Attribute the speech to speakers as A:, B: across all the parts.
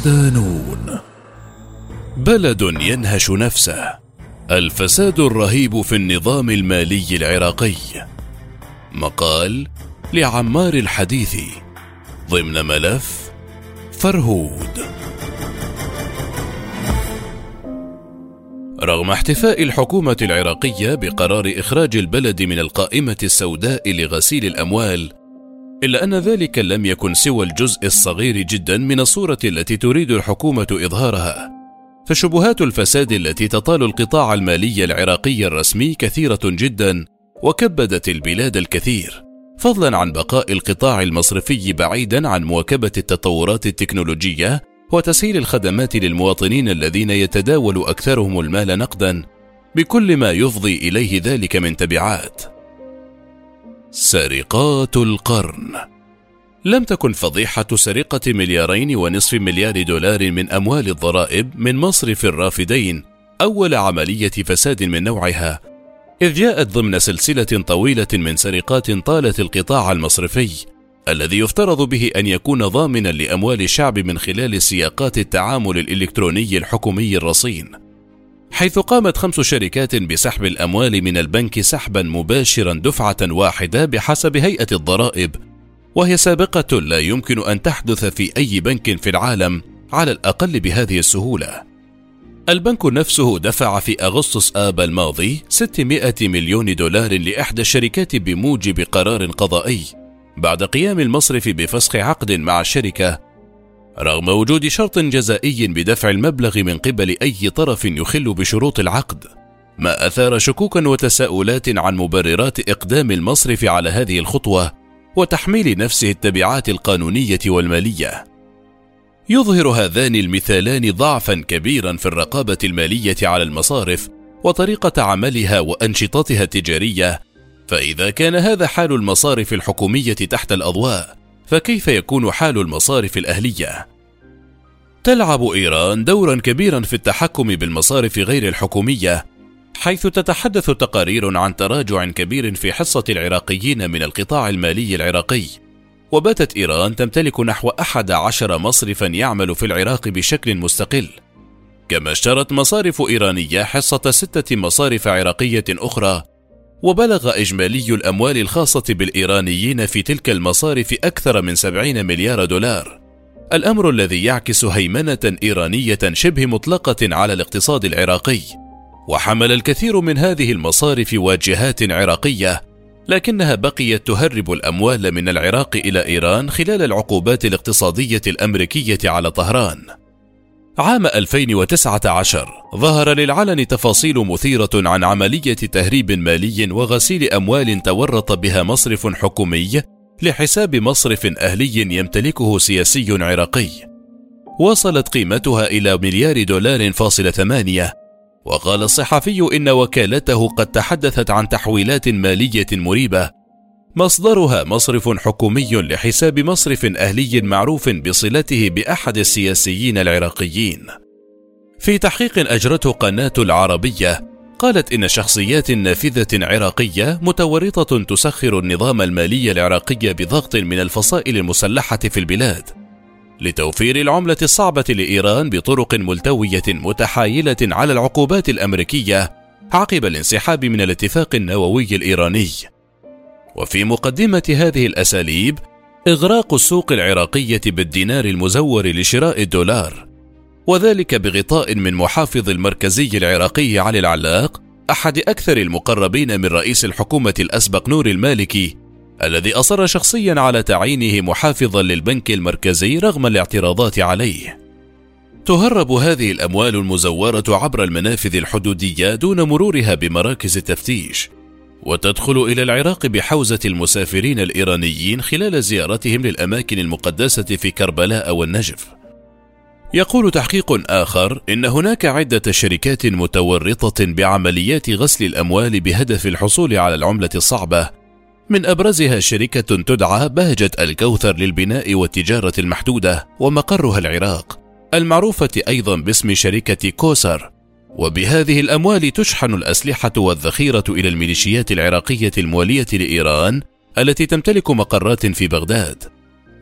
A: ودانون بلد ينهش نفسه. الفساد الرهيب في النظام المالي العراقي. مقال لعمار الحديثي ضمن ملف فرهود. رغم احتفاء الحكومة العراقية بقرار إخراج البلد من القائمة السوداء لغسيل الأموال، إلا أن ذلك لم يكن سوى الجزء الصغير جدا من الصورة التي تريد الحكومة إظهارها. فشبهات الفساد التي تطال القطاع المالي العراقي الرسمي كثيرة جدا، وكبدت البلاد الكثير، فضلا عن بقاء القطاع المصرفي بعيدا عن مواكبة التطورات التكنولوجية وتسهيل الخدمات للمواطنين الذين يتداول أكثرهم المال نقدا بكل ما يفضي إليه ذلك من تبعات سرقات القرن. لم تكن فضيحة سرقة مليارين ونصف مليار دولار من أموال الضرائب من مصرف الرافدين أول عملية فساد من نوعها، إذ جاءت ضمن سلسلة طويلة من سرقات طالت القطاع المصرفي، الذي يفترض به أن يكون ضامنا لأموال الشعب من خلال سياقات التعامل الإلكتروني الحكومي الرصين. حيث قامت خمس شركات بسحب الأموال من البنك سحبا مباشرا دفعة واحدة بحسب هيئة الضرائب وهي سابقة لا يمكن أن تحدث في أي بنك في العالم على الأقل بهذه السهولة. البنك نفسه دفع في أغسطس آب الماضي 600 مليون دولار لإحدى الشركات بموجب قرار قضائي بعد قيام المصرف بفسخ عقد مع الشركة رغم وجود شرط جزائي بدفع المبلغ من قبل أي طرف يخل بشروط العقد ما أثار شكوكا وتساؤلات عن مبررات إقدام المصرف على هذه الخطوة وتحميل نفسه التبعات القانونية والمالية. يظهر هذان المثالان ضعفا كبيرا في الرقابة المالية على المصارف وطريقة عملها وأنشطتها التجارية فإذا كان هذا حال المصارف الحكومية تحت الأضواء، فكيف يكون حال المصارف الأهلية؟ تلعب إيران دورا كبيرا في التحكم بالمصارف غير الحكومية، حيث تتحدث تقارير عن تراجع كبير في حصة العراقيين من القطاع المالي العراقي، وباتت إيران تمتلك نحو أحد عشر مصرفا يعمل في العراق بشكل مستقل، كما اشترت مصارف إيرانية حصة ستة مصارف عراقية أخرى وبلغ إجمالي الأموال الخاصة بالإيرانيين في تلك المصارف أكثر من 70 مليار دولار. الأمر الذي يعكس هيمنة إيرانية شبه مطلقة على الاقتصاد العراقي. وحمل الكثير من هذه المصارف واجهات عراقية، لكنها بقيت تهرب الأموال من العراق إلى إيران خلال العقوبات الاقتصادية الأمريكية على طهران. عام 2019 ظهر للعلن تفاصيل مثيرة عن عملية تهريب مالي وغسيل أموال تورط بها مصرف حكومي لحساب مصرف أهلي يمتلكه سياسي عراقي. وصلت قيمتها إلى مليار دولار فاصل ثمانية وقال الصحفي إن وكالته قد تحدثت عن تحويلات مالية مريبة مصدرها مصرف حكومي لحساب مصرف أهلي معروف بصلته بأحد السياسيين العراقيين. في تحقيق أجرته قناة العربية قالت إن شخصيات نافذة عراقية متورطة تسخر النظام المالي العراقي بضغط من الفصائل المسلحة في البلاد لتوفير العملة الصعبة لإيران بطرق ملتوية متحايلة على العقوبات الأمريكية عقب الانسحاب من الاتفاق النووي الإيراني وفي مقدمة هذه الأساليب إغراق السوق العراقية بالدينار المزور لشراء الدولار، وذلك بغطاء من محافظ المركزي العراقي علي العلاق، أحد أكثر المقربين من رئيس الحكومة الأسبق نور المالكي، الذي أصر شخصيا على تعيينه محافظا للبنك المركزي رغم الاعتراضات عليه. تهرب هذه الأموال المزورة عبر المنافذ الحدودية دون مرورها بمراكز التفتيش. وتدخل إلى العراق بحوزة المسافرين الإيرانيين خلال زيارتهم للأماكن المقدسة في كربلاء والنجف. يقول تحقيق آخر إن هناك عدة شركات متورطة بعمليات غسل الأموال بهدف الحصول على العملة الصعبة، من أبرزها شركة تدعى بهجة الكوثر للبناء والتجارة المحدودة ومقرها العراق، المعروفة أيضا باسم شركة كوسر، وبهذه الأموال تشحن الأسلحة والذخيرة إلى الميليشيات العراقية الموالية لإيران التي تمتلك مقرات في بغداد.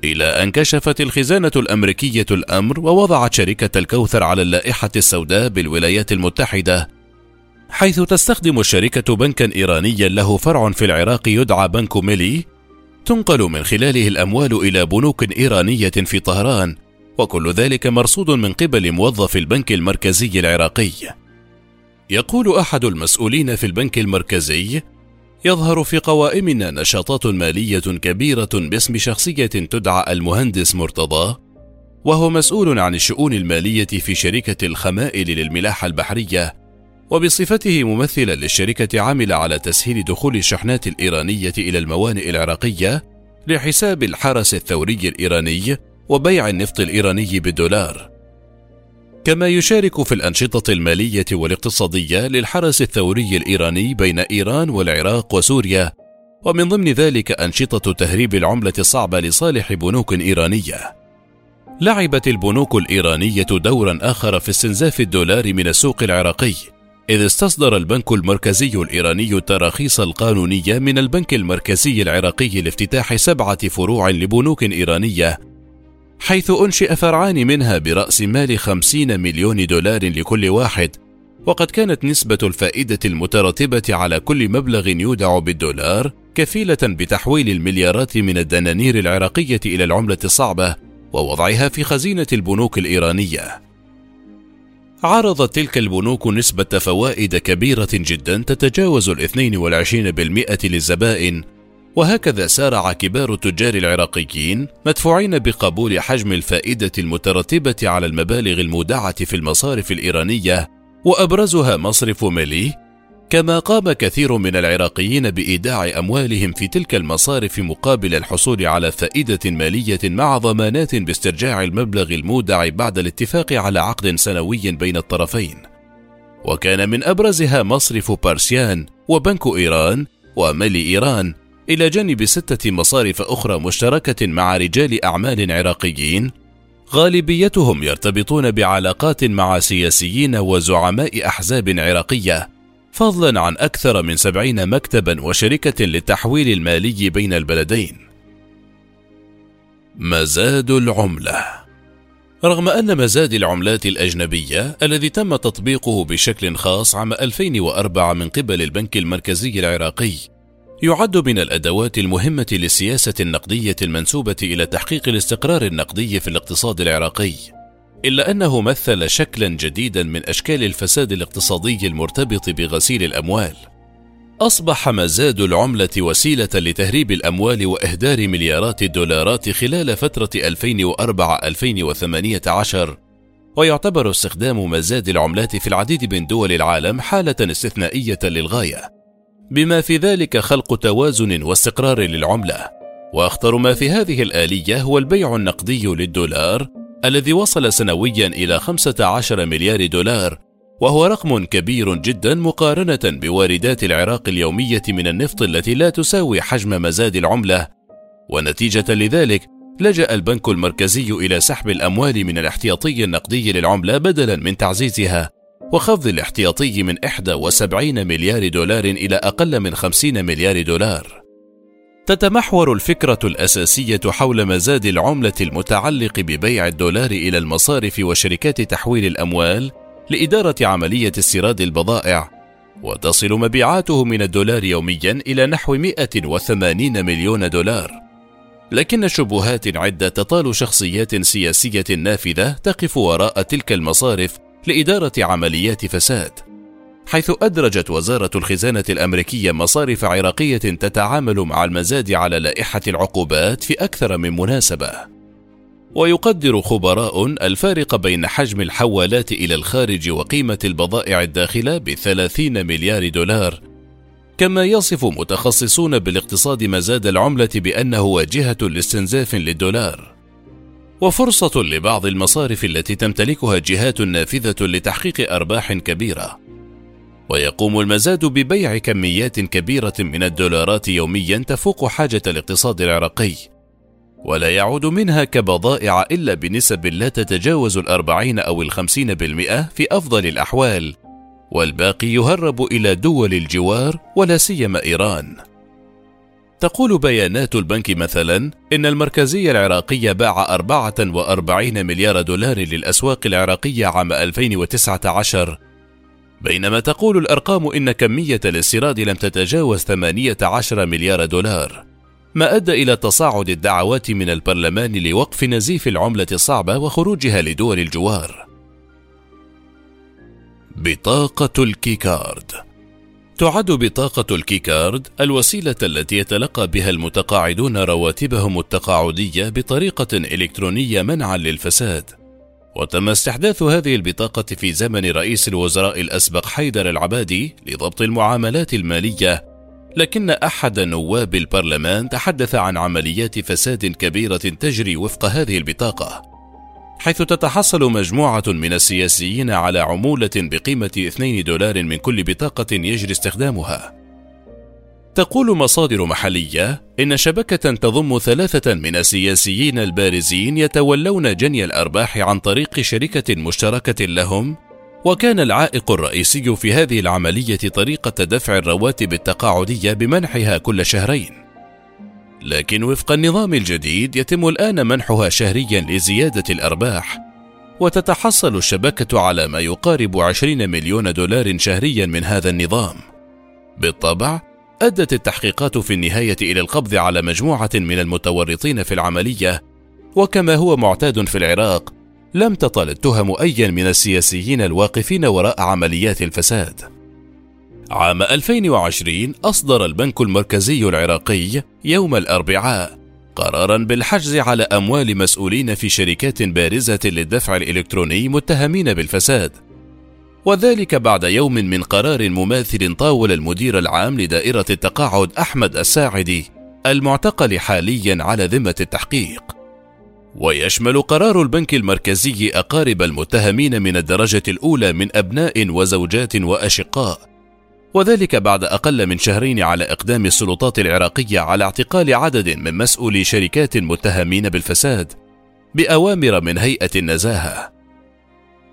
A: إلى أن كشفت الخزانة الأمريكية الأمر ووضعت شركة الكوثر على اللائحة السوداء بالولايات المتحدة حيث تستخدم الشركة بنكا إيرانيا له فرع في العراق يدعى بنك ميلي. تنقل من خلاله الأموال إلى بنوك إيرانية في طهران وكل ذلك مرصود من قبل موظف البنك المركزي العراقي. يقول أحد المسؤولين في البنك المركزي يظهر في قوائمنا نشاطات مالية كبيرة باسم شخصية تدعى المهندس مرتضى وهو مسؤول عن الشؤون المالية في شركة الخمائل للملاحة البحرية وبصفته ممثلا للشركة عمل على تسهيل دخول الشحنات الإيرانية إلى الموانئ العراقية لحساب الحرس الثوري الإيراني وبيع النفط الإيراني بالدولار. كما يشارك في الأنشطة المالية والاقتصادية للحرس الثوري الإيراني بين إيران والعراق وسوريا ومن ضمن ذلك أنشطة تهريب العملة الصعبة لصالح بنوك إيرانية. لعبت البنوك الإيرانية دورا آخر في استنزاف الدولار من السوق العراقي إذ استصدر البنك المركزي الإيراني التراخيص القانونية من البنك المركزي العراقي لافتتاح سبعة فروع لبنوك إيرانية حيث أنشئ فرعان منها برأس مال خمسين مليون دولار لكل واحد وقد كانت نسبة الفائدة المترتبة على كل مبلغ يودع بالدولار كفيلة بتحويل المليارات من الدنانير العراقية إلى العملة الصعبة ووضعها في خزينة البنوك الإيرانية. عرضت تلك البنوك نسبة فوائد كبيرة جدا تتجاوز والعشرين بالمئة للزبائن وهكذا سارع كبار التجار العراقيين مدفوعين بقبول حجم الفائدة المترتبة على المبالغ المودعة في المصارف الإيرانية وأبرزها مصرف ميلي كما قام كثير من العراقيين بإيداع أموالهم في تلك المصارف مقابل الحصول على فائدة مالية مع ضمانات باسترجاع المبلغ المودع بعد الاتفاق على عقد سنوي بين الطرفين. وكان من أبرزها مصرف بارسيان وبنك إيران وملي إيران إلى جانب ستة مصارف أخرى مشتركة مع رجال أعمال عراقيين غالبيتهم يرتبطون بعلاقات مع سياسيين وزعماء أحزاب عراقية فضلا عن أكثر من سبعين مكتبا وشركة للتحويل المالي بين البلدين. مزاد العملة. رغم أن مزاد العملات الأجنبية الذي تم تطبيقه بشكل خاص عام 2004 من قبل البنك المركزي العراقي يعد من الأدوات المهمة للسياسة النقدية المنسوبة إلى تحقيق الاستقرار النقدي في الاقتصاد العراقي إلا أنه مثل شكلا جديدا من أشكال الفساد الاقتصادي المرتبط بغسيل الأموال. أصبح مزاد العملة وسيلة لتهريب الأموال وإهدار مليارات الدولارات خلال فترة 2004 2018 ويعتبر استخدام مزاد العملات في العديد من دول العالم حالة استثنائية للغاية. بما في ذلك خلق توازن واستقرار للعملة. وأخطر ما في هذه الآلية هو البيع النقدي للدولار الذي وصل سنويا إلى 15 مليار دولار وهو رقم كبير جدا مقارنة بواردات العراق اليومية من النفط التي لا تساوي حجم مزاد العملة. ونتيجة لذلك لجأ البنك المركزي إلى سحب الأموال من الاحتياطي النقدي للعملة بدلا من تعزيزها. وخفض الاحتياطي من 71 مليار دولار إلى أقل من 50 مليار دولار. تتمحور الفكرة الأساسية حول مزاد العملة المتعلق ببيع الدولار إلى المصارف وشركات تحويل الأموال لإدارة عملية استيراد البضائع، وتصل مبيعاته من الدولار يوميا إلى نحو 180 مليون دولار. لكن شبهات عدة تطال شخصيات سياسية نافذة تقف وراء تلك المصارف لإدارة عمليات فساد حيث أدرجت وزارة الخزانة الأمريكية مصارف عراقية تتعامل مع المزاد على لائحة العقوبات في أكثر من مناسبة. ويقدر خبراء الفارق بين حجم الحوالات إلى الخارج وقيمة البضائع الداخلة بثلاثين مليار دولار كما يصف متخصصون بالاقتصاد مزاد العملة بأنه واجهة لاستنزاف للدولار وفرصة لبعض المصارف التي تمتلكها جهات نافذة لتحقيق أرباح كبيرة. ويقوم المزاد ببيع كميات كبيرة من الدولارات يوميا تفوق حاجة الاقتصاد العراقي، ولا يعود منها كبضائع إلا بنسب لا تتجاوز الأربعين أو الخمسين بالمئة في أفضل الأحوال، والباقي يهرب إلى دول الجوار ولا سيما إيران. تقول بيانات البنك مثلا إن المركزية العراقية باع 44 مليار دولار للأسواق العراقية عام 2019 بينما تقول الأرقام إن كمية الاستيراد لم تتجاوز 18 مليار دولار. ما أدى إلى تصاعد الدعوات من البرلمان لوقف نزيف العملة الصعبة وخروجها لدول الجوار. بطاقة الكيكارد. تعد بطاقة الكيكارد الوسيلة التي يتلقى بها المتقاعدون رواتبهم التقاعدية بطريقة إلكترونية منعا للفساد. وتم استحداث هذه البطاقة في زمن رئيس الوزراء الأسبق حيدر العبادي لضبط المعاملات المالية، لكن أحد نواب البرلمان تحدث عن عمليات فساد كبيرة تجري وفق هذه البطاقة. حيث تتحصل مجموعة من السياسيين على عمولة بقيمة 2 دولار من كل بطاقة يجري استخدامها. تقول مصادر محلية إن شبكة تضم ثلاثة من السياسيين البارزين يتولون جني الأرباح عن طريق شركة مشتركة لهم، وكان العائق الرئيسي في هذه العملية طريقة دفع الرواتب التقاعدية بمنحها كل شهرين. لكن وفق النظام الجديد يتم الآن منحها شهريا لزيادة الأرباح وتتحصل الشبكة على ما يقارب 20 مليون دولار شهريا من هذا النظام. بالطبع أدت التحقيقات في النهاية إلى القبض على مجموعة من المتورطين في العملية وكما هو معتاد في العراق لم تطل التهم أيا من السياسيين الواقفين وراء عمليات الفساد. عام 2020 أصدر البنك المركزي العراقي يوم الأربعاء قرارا بالحجز على أموال مسؤولين في شركات بارزة للدفع الإلكتروني متهمين بالفساد. وذلك بعد يوم من قرار مماثل طاول المدير العام لدائرة التقاعد أحمد الساعدي المعتقل حاليا على ذمة التحقيق. ويشمل قرار البنك المركزي أقارب المتهمين من الدرجة الأولى من أبناء وزوجات وأشقاء. وذلك بعد أقل من شهرين على إقدام السلطات العراقية على اعتقال عدد من مسؤولي شركات متهمين بالفساد بأوامر من هيئة النزاهة.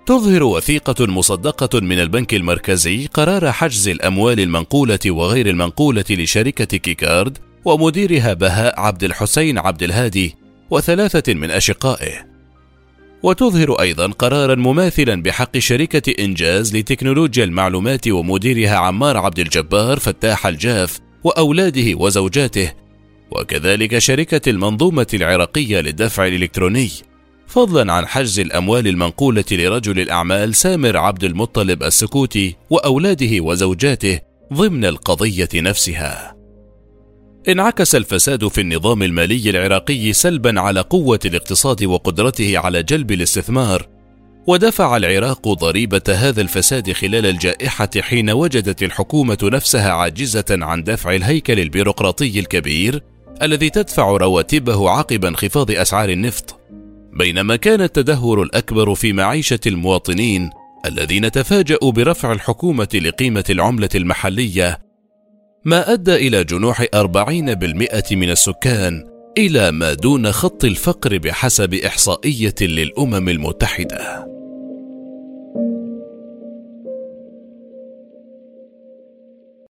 A: تظهر وثيقة مصدقة من البنك المركزي قرار حجز الأموال المنقولة وغير المنقولة لشركة كيكارد ومديرها بهاء عبد الحسين عبد الهادي وثلاثة من أشقائه. وتظهر أيضا قرارا مماثلا بحق شركة إنجاز لتكنولوجيا المعلومات ومديرها عمار عبد الجبار فتاح الجاف وأولاده وزوجاته. وكذلك شركة المنظومة العراقية للدفع الإلكتروني. فضلا عن حجز الأموال المنقولة لرجل الأعمال سامر عبد المطلب السكوتي وأولاده وزوجاته ضمن القضية نفسها. انعكس الفساد في النظام المالي العراقي سلبا على قوة الاقتصاد وقدرته على جلب الاستثمار. ودفع العراق ضريبة هذا الفساد خلال الجائحة حين وجدت الحكومة نفسها عاجزة عن دفع الهيكل البيروقراطي الكبير الذي تدفع رواتبه عقب انخفاض أسعار النفط. بينما كان التدهور الأكبر في معيشة المواطنين الذين تفاجأوا برفع الحكومة لقيمة العملة المحلية ما أدى إلى جنوح أربعين بالمئة من السكان إلى ما دون خط الفقر بحسب إحصائية للأمم المتحدة.